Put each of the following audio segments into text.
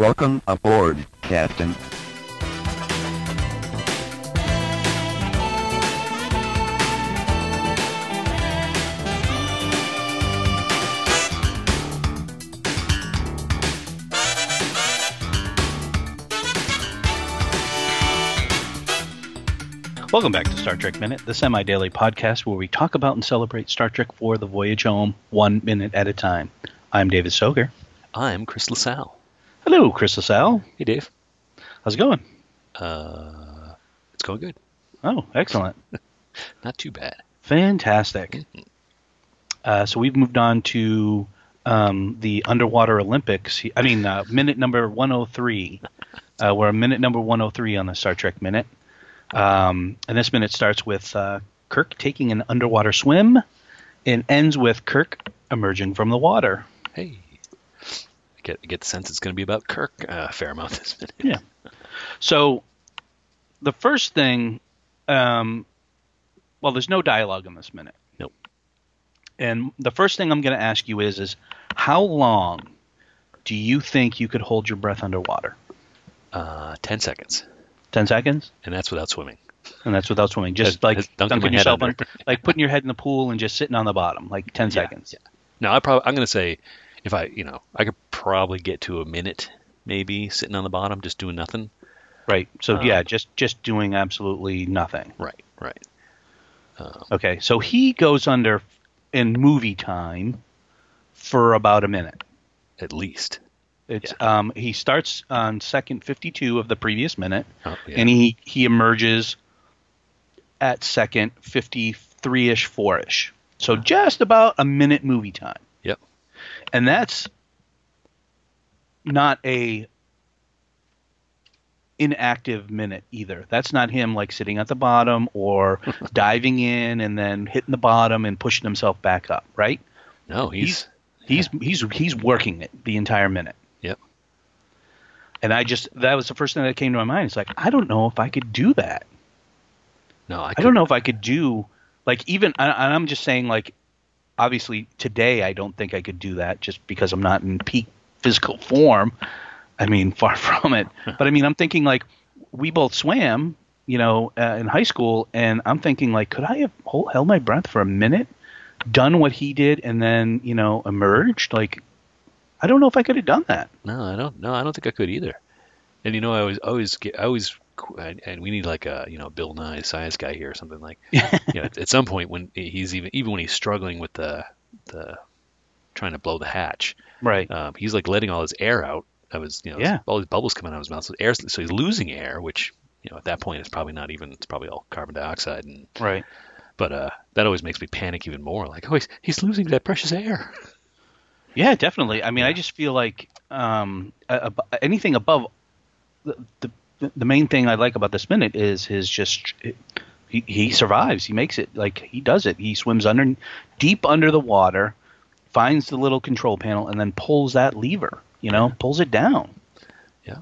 Welcome aboard, Captain. Welcome back to Star Trek Minute, the semi daily podcast where we talk about and celebrate Star Trek for the voyage home, one minute at a time. I'm David Soger. I'm Chris LaSalle. Hello, Chris LaSalle. Hey, Dave. How's it going? Uh, it's going good. Oh, excellent. Not too bad. Fantastic. Uh, so we've moved on to um, the underwater Olympics. I mean, uh, minute number 103. Uh, we're a minute number 103 on the Star Trek minute. Um, and this minute starts with uh, Kirk taking an underwater swim and ends with Kirk emerging from the water. Hey. Get, get the sense it's going to be about Kirk uh, a fair amount this minute. Yeah. So the first thing, um, well, there's no dialogue in this minute. Nope. And the first thing I'm going to ask you is, is how long do you think you could hold your breath underwater? Uh, 10 seconds. Ten seconds, And that's without swimming. and that's without swimming. Just like dunking dunking yourself, like putting your head in the pool and just sitting on the bottom, like ten Yeah, seconds. Now, I probably, I'm going to say if I, you know, I could probably get to a minute maybe sitting on the bottom just doing nothing. Right. So Uh, yeah, just just doing absolutely nothing. Right, right. Um, Okay. So he goes under in movie time for about a minute. at least. It's um he starts on second 52 of the previous minute Oh, yeah. and he he emerges at second 53ish 4ish. So just about a minute movie time. And that's not a inactive minute either. That's not him like sitting at the bottom or diving in and then hitting the bottom and pushing himself back up, right? no, he's, He's he's he's working it the entire minute. Yep. And I just that was the first thing that came to my mind. It's like I don't know if I could do that. no, I, I don't know if I could do like even and I'm just saying like obviously today I don't think I could do that just because I'm not in peak physical form. I mean, far from it. But I mean, I'm thinking like we both swam, you know, uh, in high school, and I'm thinking like, could I have hold, held my breath for a minute, done what he did, and then you know emerged? Like, I don't know if I could have done that. No, I don't. No, I don't think I could either. And you know, I always, always get, I always, and we need like a, you know, Bill Nye science guy here or something like. you know, at, at some point when he's even, even when he's struggling with the, the, trying to blow the hatch, Right. um, he's like letting all his air out. That was, you know, Yeah. all these bubbles coming out of his mouth. So air, so he's losing air, which, you know, at that point it's probably not even, it's probably all carbon dioxide. And Right. but uh, that always makes me panic even more. Like, oh, he's, he's losing that precious air. Yeah, definitely. I mean, I just feel like um, ab- anything above the, the the main thing I like about this minute is his just he, he survives. He makes it like he does it. He swims under deep under the water, finds the little control panel, and then pulls that lever. You know, pulls it down. Yeah.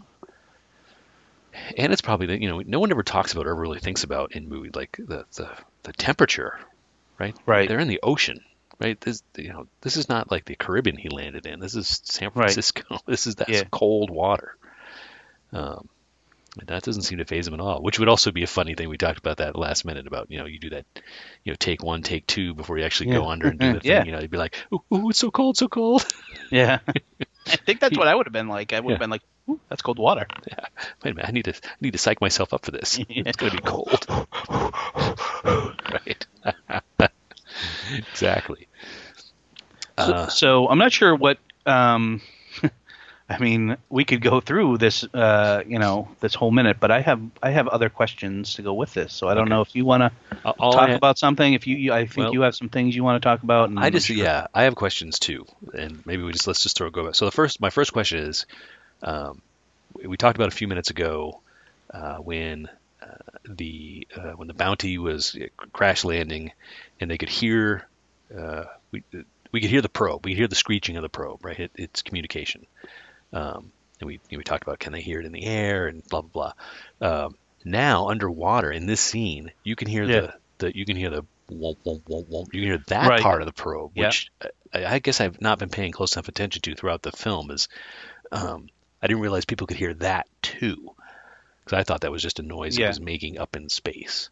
And it's probably that you know no one ever talks about or really thinks about in movie like the the, the temperature right Right. they're in the ocean right this you know this is not like the caribbean he landed in this is san Right. francisco this is that Yeah. cold water um and that doesn't seem to faze him at all which would also be a funny thing we talked about that last minute about you know you do that you know take one take two before you actually go under and do the thing Yeah. you know you'd be like ooh, ooh it's so cold so cold Yeah, I think that's what I would have been like. I would have Yeah. been like, Ooh, "That's cold water." Yeah. Wait a minute i need to I need to psych myself up for this it's going to be cold right exactly So, Uh, so I'm not sure what. Um, I mean, we could go through this, uh, you know, this whole minute, but I have I have other questions to go with this. So I don't Okay. know if you want to all talk about something. If you, you I think Well- you have some things you want to talk about. And I just sure- yeah I have questions too and maybe we just let's just throw go back so the first my first question is um, we talked about a few minutes ago uh, when uh, the uh, when the bounty was uh, crash landing and they could hear uh, we we could hear the probe we could hear the screeching of the probe right it, it's communication um, and we we talked about can they hear it in the air and blah blah blah um, now underwater in this scene you can hear Yeah. the, the you can hear the womp, womp, womp, womp. you can hear that Right. part of the probe Yeah. which I, I guess I've not been paying close enough attention to throughout the film is um, I didn't realize people could hear that too, because I thought that was just a noise Yeah. it was making up in space.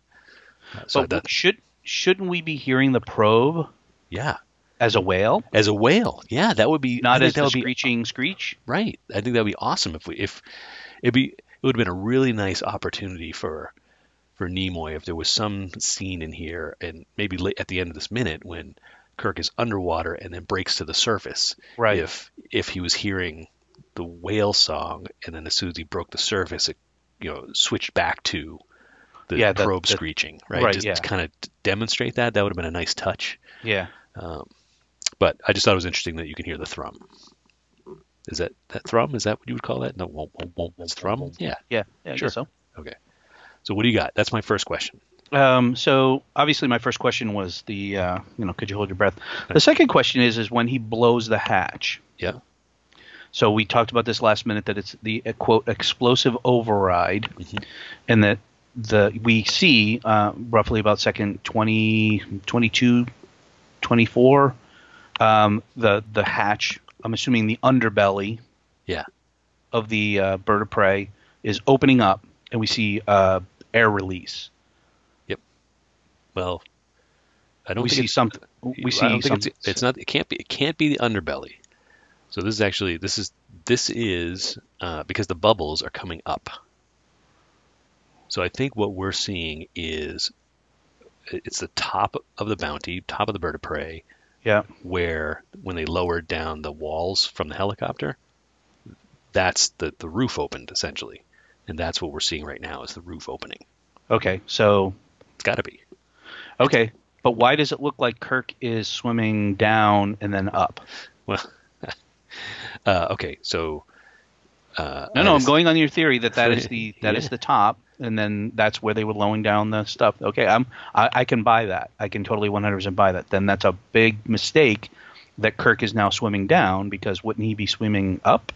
Uh, so But that, should shouldn't we be hearing the probe yeah, as a whale, as a whale, yeah, that would be not as that the would be screeching screech? Right. I think that'd be awesome if we if it'd be it would have been a really nice opportunity for for Nimoy if there was some scene in here and maybe late at the end of this minute when Kirk is underwater and then breaks to the surface. Right. If if he was hearing the whale song and then as soon as he broke the surface it you know switched back to the Yeah, the- probe the- screeching, right? right, Just yeah. to kind of demonstrate that that would have been a nice touch. Yeah. Um, but I just thought it was interesting that you can hear the thrum. Is that that thrum? Is that what you would call that? No, won't, won't, won't, won't thrum. Yeah. Yeah. Yeah. I Sure. so. So what do you got? That's my first question. Um, so obviously, my first question was the uh, you know, could you hold your breath? The second question is is when he blows the hatch. Yeah. So we talked about this last minute that it's the uh, quote explosive override, Mhm. and that the we see uh, roughly about second 20, 22, 24, um, the the hatch. I'm assuming the underbelly. Yeah. Of the uh, bird of prey is opening up, and we see uh, air release. Yep. Well, I don't we see something. We see I don't think something. it's, it's not. It can't be. It can't be the underbelly. So this is actually this is this is uh, because the bubbles are coming up. So I think what we're seeing is it's the top of the bounty, top of the bird of prey, yeah. where when they lowered down the walls from the helicopter, that's the the roof opened essentially, and that's what we're seeing right now is the roof opening. Okay. So It's got to be. okay, but why does it look like Kirk is swimming down and then up? Well, uh, okay, so uh, No, no, I'm going on your theory that that is the that is Yeah. the top, and then that's where they were lowering down the stuff. Okay, I'm I, I can buy that. I can totally 100% buy that. Then that's a big mistake that Kirk is now swimming down because wouldn't he be swimming up?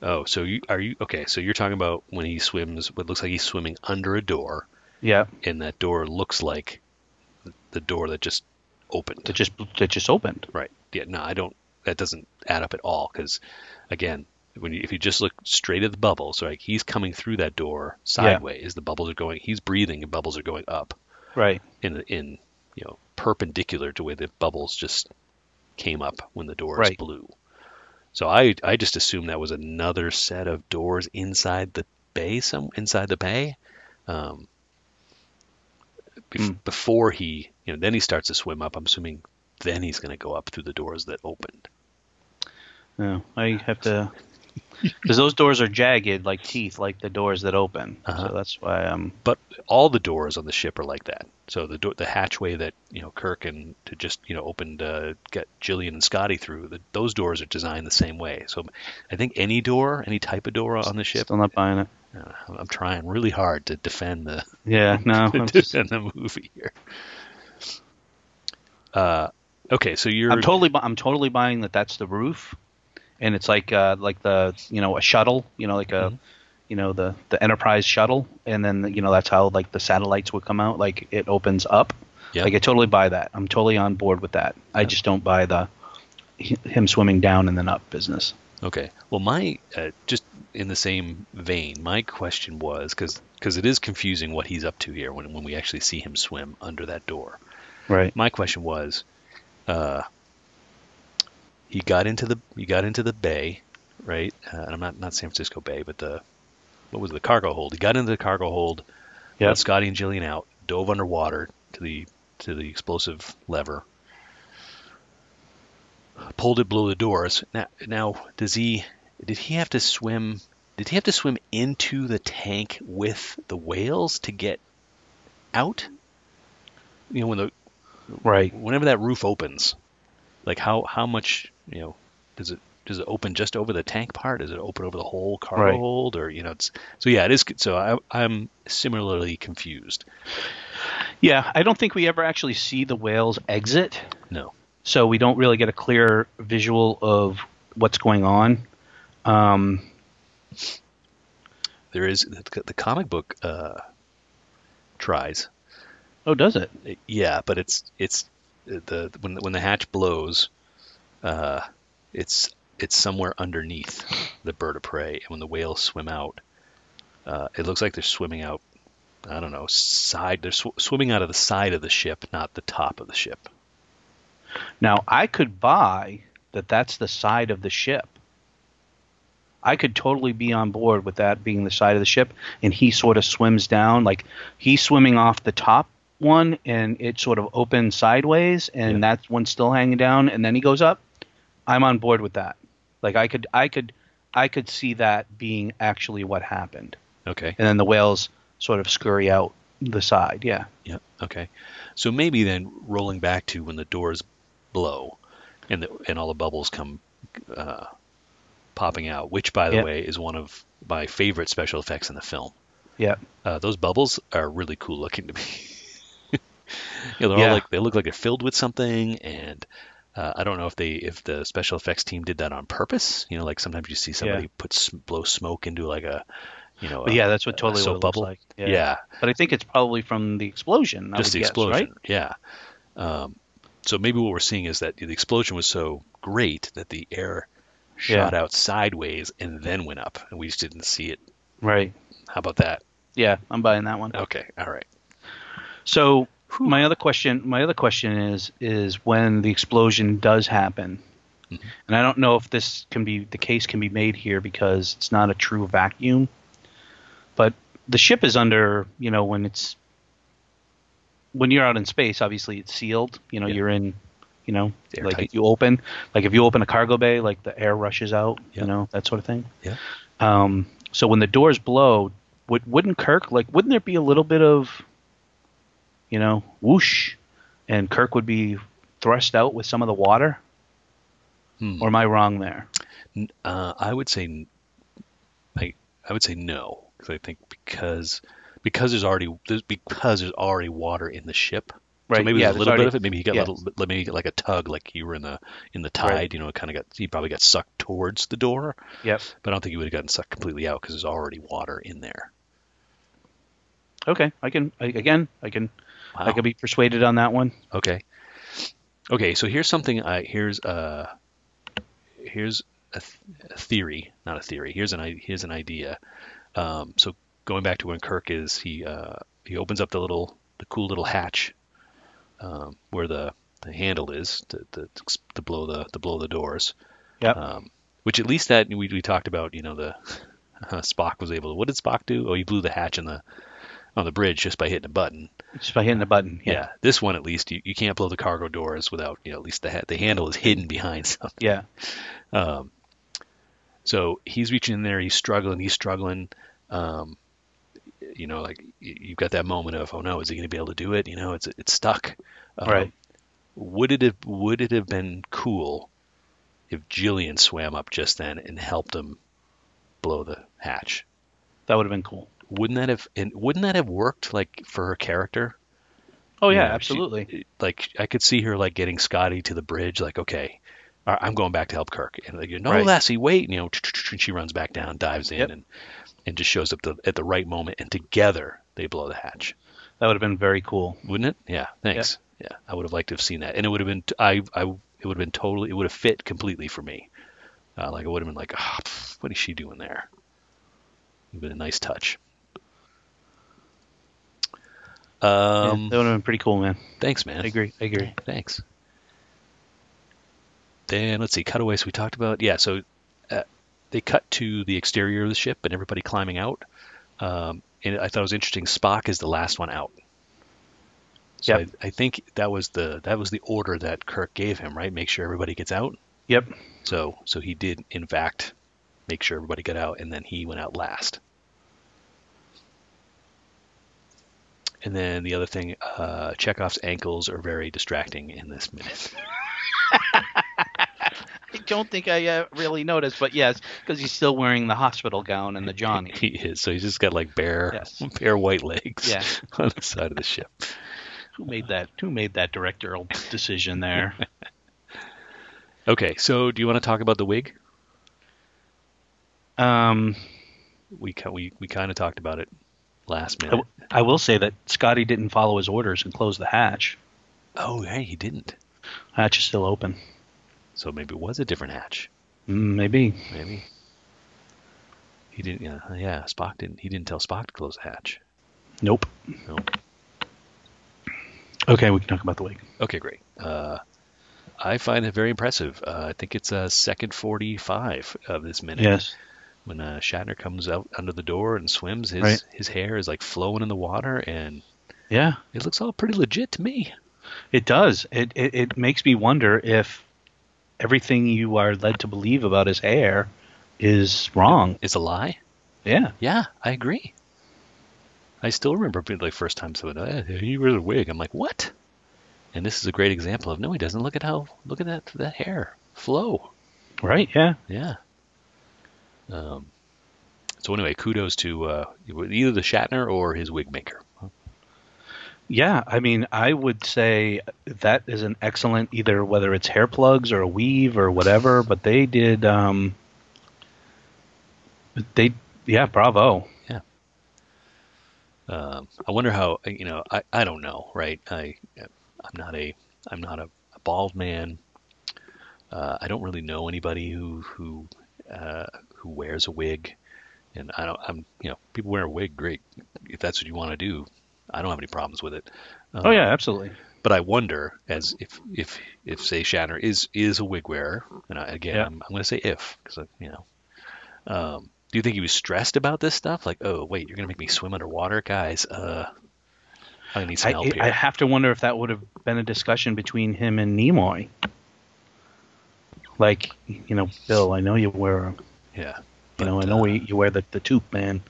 Oh, so you are you okay? So you're talking about when he swims, what looks like he's swimming under a door, Yeah, and that door looks like the door that just opened. that just that just opened. Right. Yeah. No, I don't. That doesn't add up at all. Because again, when you, if you just look straight at the bubbles, like he's coming through that door sideways, the bubbles are going. He's breathing, and bubbles are going up Right. in in you know perpendicular to where the bubbles just came up when the door Right. blew. So I I just assumed that was another set of doors inside the bay, some inside the bay. Um, bef- Hmm. Before he, you know, then he starts to swim up. I'm assuming then he's going to go up through the doors that opened. No, I have to because those doors are jagged like teeth, like the doors that open. Uh-huh. So that's why I'm. But all the doors on the ship are like that. So the door, the hatchway that you know Kirk and to just you know opened, uh, get Jillian and Scotty through. The, those doors are designed the same way. So I think any door, any type of door on the ship, Still not buying it. uh, I'm trying really hard to defend the Yeah, no. I'm, just- defend the movie here. Uh, okay, so you're I'm totally, bu- I'm totally buying that. That's the roof, and it's like, uh, like the, you know, a shuttle. You know, like a, Mhm. you know, the the Enterprise shuttle, and then you know that's how like the satellites would come out. Like it opens up. Yeah. Like I totally buy that. I'm totally on board with that. I just don't buy the him swimming down and then up business. Okay. Well, my uh, just in the same vein, my question was because because it is confusing what he's up to here when when we actually see him swim under that door. Right. My question was, uh, he got into the he got into the bay, right? Uh, and I'm not not San Francisco Bay, but the what was it, the cargo hold? He got into the cargo hold. Yep. Let Scotty and Jillian out. Dove underwater to the to the explosive lever. Pulled it, blew the doors. Now, now does he? Did he have to swim? Did he have to swim into the tank with the whales to get out? You know, when the Right. whenever that roof opens, like how how much you know does it does it open just over the tank part? Does it open over the whole cargo Right. hold, or you know? It's so yeah, it is. So I, I'm similarly confused. Yeah, I don't think we ever actually see the whales exit. No. So we don't really get a clear visual of what's going on. Um, There is the, the comic book uh, tries, oh, does it? yeah, but it's it's the when when the hatch blows, uh, it's it's somewhere underneath the bird of prey, and when the whales swim out, uh, it looks like they're swimming out. I don't know, side. They're sw- swimming out of the side of the ship, not the top of the ship. Now, I could buy that that's the side of the ship. I could totally be on board with that being the side of the ship, and he sort of swims down, like he's swimming off the top one, and it sort of opens sideways, and Yeah. that one's still hanging down, and then he goes up. I'm on board with that. Like I could, I could, I could see that being actually what happened, Okay. and then the whales sort of scurry out the side. Yeah, Yeah. Okay. So maybe then rolling back to when the doors blow, and the and all the bubbles come uh, popping out, which by the way is one of my favorite special effects in the film. yeah, Uh, those bubbles are really cool looking to me. you know, they're Yeah. all like they look like they're filled with something, and uh, I don't know if they if the special effects team did that on purpose. You know, like sometimes you see somebody Yeah. put blow smoke into like a, you know, a- yeah, that's what totally what bubble. like. yeah. but I think it's probably from the explosion. I just the guess, explosion. right? Yeah. Um, so maybe what we're seeing is that the explosion was so great that the air shot out sideways and then went up, and we just didn't see it. Right. How about that? Yeah, I'm buying that one. Okay. All right. So my other question, my other question is, is when the explosion does happen, Mhm. and I don't know if this can be the case can be made here because it's not a true vacuum, but the ship is under, you know, when it's when you're out in space, obviously it's sealed. You know, Yeah. you're in, you know, like Airtight. you open, like if you open a cargo bay, like the air rushes out, Yeah. you know, that sort of thing. Yeah. Um, so when the doors blow, would wouldn't Kirk like wouldn't there be a little bit of, you know, whoosh, and Kirk would be thrust out with some of the water? Hmm. Or am I wrong there? Uh, I would say, I I would say no, because I think because because there's already there's, because there's already water in the ship. Right. So maybe yeah, there's a little already- bit of it. Maybe he got yeah. a little, maybe he got like a tug, like you were in the in the tide. Right. You know, it kind of got he probably got sucked towards the door, Yep. but I don't think he would have gotten sucked completely out because there's already water in there. Okay, I can I, again I can I could be persuaded on that one. Okay. Okay, so here's something I here's uh here's a, th- a theory, not a theory. Here's an here's an idea. Um, so going back to when Kirk is he uh, he opens up the little the cool little hatch um, where the, the handle is to, to, to blow the to blow the doors. Yep. Um, which at least that we, we talked about, you know, the uh, Spock was able to. What did Spock do? Oh, he blew the hatch in the on the bridge just by hitting a button. Just by hitting the button. Yeah. Yeah. This one at least you, you can't blow the cargo doors without you know at least the ha- the handle is hidden behind something. Yeah. Um, so he's reaching in there. He's struggling. He's struggling. Um, you know, like you've got that moment of oh no, is he going to be able to do it? You know, it's it's stuck. Um, Right. Would it have Would it have been cool if Jillian swam up just then and helped him blow the hatch? That would have been cool. Wouldn't that have and wouldn't that have worked like for her character? Oh You yeah, know, she- absolutely. like I could see her like getting Scotty to the bridge, like okay, I'm going back to help Kirk, and like no, Right. Lassie, wait, you know, and she runs back down, dives in, Yep. and and just shows up the, at the right moment, and together they blow the hatch, That would have been very cool. wouldn't it? Yeah, thanks. Yeah, I would have liked to have seen that, and it would have been I I it would have been totally it would have fit completely for me. Uh, like it would have been like, pff, what is she doing there? It would have been a nice touch. Yeah, Um, that would have been pretty cool, man. thanks, man. I agree. I agree. Thanks. Then let's see, cutaways we talked about. Yeah, so uh, they cut to the exterior of the ship and everybody climbing out. Um, and I thought it was interesting. Spock is the last one out. So Yep. I, I think that was the that was the order that Kirk gave him, right? Make sure everybody gets out. Yep. So so he did in fact make sure everybody got out, and then he went out last. And then the other thing, uh, Chekov's ankles are very distracting in this minute. I don't think I uh, really noticed, but yes, because he's still wearing the hospital gown and the Johnny. He is. So he's just got like bare, Yes. bare white legs Yeah. on the side of the ship. Who made that? Who made that directorial decision there? Okay, so do you want to talk about the wig? Um, We we we kind of talked about it last minute. w- I will say that Scotty didn't follow his orders and close the hatch. Oh, hey, he didn't. Hatch is still open. So maybe it was a different hatch. Mm, maybe. Maybe. He didn't. Yeah, yeah. Spock didn't. He didn't tell Spock to close the hatch. Nope. Nope. Okay, we can talk about the wig. Okay, great. Uh, I find it very impressive. Uh, I think it's a second 45 of this minute. Yes. When uh, Shatner comes out under the door and swims, his Right. his hair is like flowing in the water, and Yeah, it looks all pretty legit to me. it does. It, it it makes me wonder if everything you are led to believe about his hair is wrong. It's a lie. Yeah. Yeah, I agree. I still remember being like first time someone, eh, he wears a wig. I'm like, what? And this is a great example of no, he doesn't. Look at how look at that that hair flow. Right. Yeah. Yeah. Um, so anyway, kudos to uh, either the Shatner or his wig maker. Yeah, I mean, I would say that is an excellent either whether it's hair plugs or a weave or whatever, but they did um they yeah, bravo. Yeah. Um, I wonder how you know. I, I don't know, right? I I'm not a I'm not a, a bald man. Uh, I don't really know anybody who who uh, who wears a wig, and I don't. I'm you know people wear a wig, great. If that's what you want to do, I don't have any problems with it. Um, Oh yeah, absolutely. But I wonder, as if if if say Shatner is is a wig wearer, and I, again Yeah. I'm, I'm going to say if because you know, um, do you think he was stressed about this stuff? Like, oh wait, you're going to make me swim underwater, guys? Uh, I need some I, help here. I have to wonder if that would have been a discussion between him and Nimoy. Like, you know, Bill, I know you wear, yeah, you know, I know uh, we, you wear the the tube, man,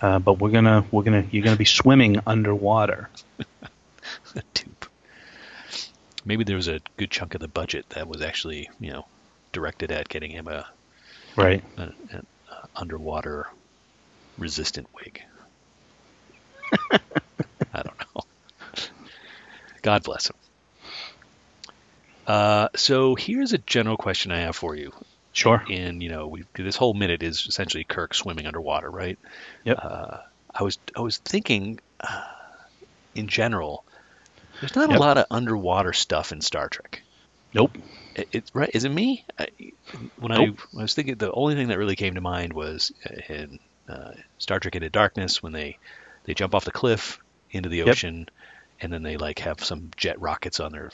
uh, but we're gonna we're gonna you're gonna be swimming underwater. Dupe. Maybe there was a good chunk of the budget that was actually you know directed at getting him a, Right. a, an underwater resistant wig. I don't know. God bless him. Uh, so here's a general question I have for you. Sure. And you know, we this whole minute is essentially Kirk swimming underwater, right? Yep. Uh, I was I was thinking, uh, in general, there's not a lot of underwater stuff in Star Trek. Nope. It, it, right? Is it me? I, when I, when I was thinking, the only thing that really came to mind was uh, in uh, Star Trek Into Darkness when they they jump off the cliff into the Yep. ocean, and then they like have some jet rockets on their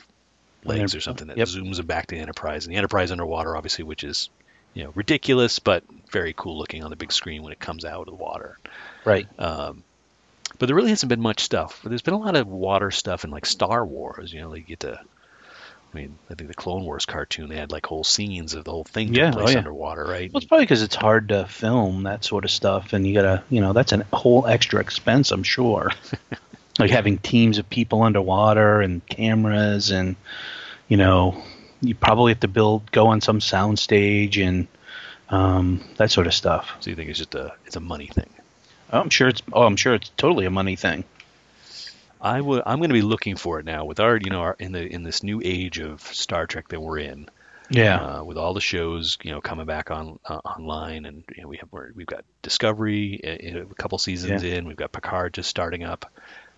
legs or something that yep. zooms them back to the Enterprise, and the Enterprise underwater, obviously, which is you know ridiculous but very cool looking on the big screen when it comes out of the water. Right. Um, but there really hasn't been much stuff. There's been a lot of water stuff in like Star Wars. You know, they get to. I mean, I think the Clone Wars cartoon they had like whole scenes of the whole thing Yeah, oh, place yeah. underwater, right? Well, it's probably because it's hard to film that sort of stuff, and you gotta, you know, that's a whole extra expense, I'm sure. like having teams of people underwater and cameras, and you know, you probably have to build, go on some sound stage and um, that sort of stuff. so you think it's just a it's a money thing? Oh, I'm sure it's, oh, I'm sure it's totally a money thing. I would. I'm going to be looking for it now with our you know our, in the in this new age of Star Trek that we're in. Yeah, uh, with all the shows you know coming back on uh, online, and you know, we have we're, we've got Discovery uh, a couple seasons in, we've got Picard just starting up.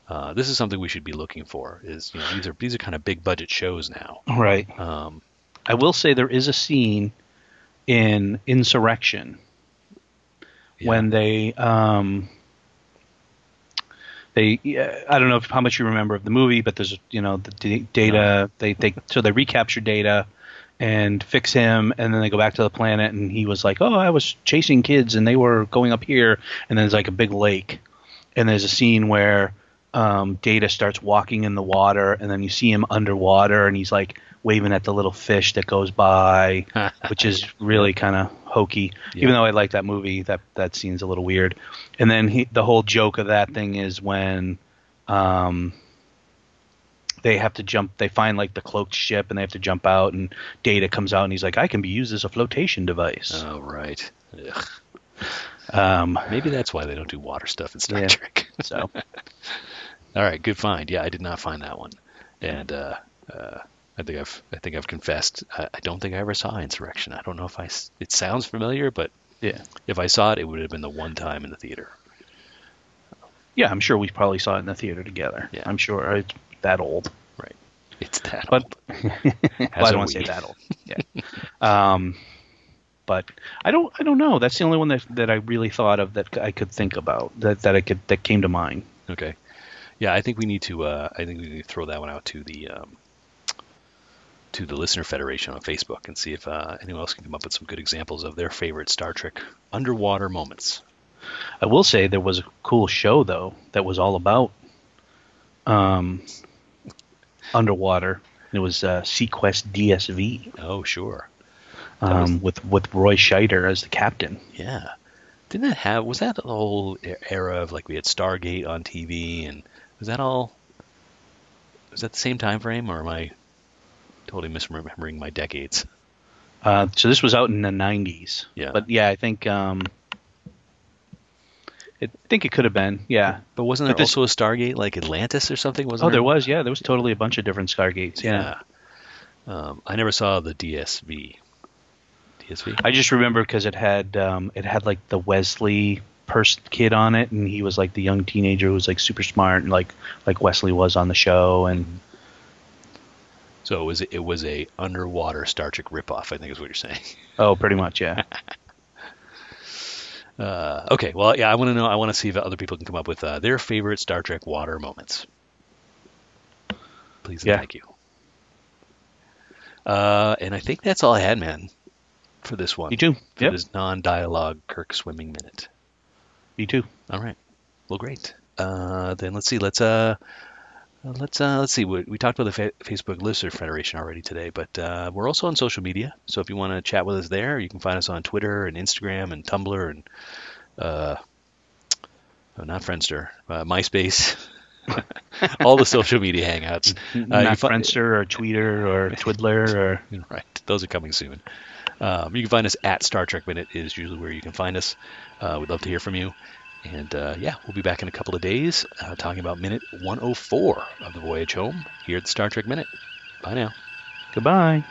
Uh, this is something we should be looking for. Is you know these are these are kind of big budget shows now. right. Um, I will say there is a scene in Insurrection yeah. when they um they I don't know if, how much you remember of the movie, but there's you know the d- data they they so they recapture data and fix him, and then they go back to the planet, and he was like, oh, I was chasing kids, and they were going up here, and then there's like a big lake, and there's a scene where um, Data starts walking in the water, and then you see him underwater, and he's like waving at the little fish that goes by, which is really kind of hokey. Yeah. Even though I like that movie, that that scene's a little weird. And then he, the whole joke of that thing is when um, they have to jump. They find like the cloaked ship, and they have to jump out. And Data comes out, and he's like, "I can be used as a flotation device." Oh right. Um, Maybe that's why they don't do water stuff in Star Yeah. Trek. so All right, good find. Yeah, I did not find that one, and uh, uh, I think I've I think I've confessed. I, I don't think I ever saw Insurrection. I don't know if I. It sounds familiar, but yeah, if I saw it, it would have been the one time in the theater. yeah, I'm sure we probably saw it in the theater together. Yeah. I'm sure it's that old. Right. It's that But- old. well, I don't want to say that old. Yeah. um, but I don't I don't know. That's the only one that that I really thought of that I could think about that that I could that came to mind. Okay. Yeah, I think we need to. Uh, I think we need to throw that one out to the um, to the listener federation on Facebook and see if uh, anyone else can come up with some good examples of their favorite Star Trek underwater moments. I will say there was a cool show though that was all about um, underwater. It was uh, SeaQuest DSV Oh, sure. um, was- with with Roy Scheider as the captain. Yeah. Didn't that have? Was that the whole era of like we had Stargate on TV and was that all? Was that the same time frame, or am I totally misremembering my decades? Uh, so this was out in the '90s. Yeah. But yeah, I think um, it, I think it could have been. Yeah. But wasn't there But this- also a Stargate like Atlantis or something? Wasn't Oh, there was. Yeah, there was totally a bunch of different Stargates. Yeah. Yeah. Um, I never saw the DSV. DSV. I just remember because it had um, it had like the Wesley Purse kid on it, and he was like the young teenager who was like super smart, and like like Wesley was on the show, and So it was it was a underwater Star Trek ripoff. I think is what you're saying. oh, pretty much, yeah. Uh, okay, well, yeah, I want to know. I want to see if other people can come up with uh, their favorite Star Trek water moments. Please and Yeah. thank you. Uh, and I think that's all I had, man, for this one. You too. For Yep. this non-dialogue Kirk swimming minute. Me too. All right. Well, great. Uh, then let's see. Let's uh, let's uh, let's see. We, we talked about the fa- Facebook Listener Federation already today, but uh, we're also on social media. So if you want to chat with us there, you can find us on Twitter and Instagram and Tumblr and uh, oh, not Friendster, uh, MySpace, all the social media hangouts. Uh, Not Friendster or Tweeter or Twiddler or Right. Those are coming soon. Um, you can find us at Star Trek Minute is usually where you can find us. Uh, we'd love to hear from you. And uh, yeah, we'll be back in a couple of days uh, talking about minute 104 of the voyage home here at Star Trek Minute. Bye now. goodbye.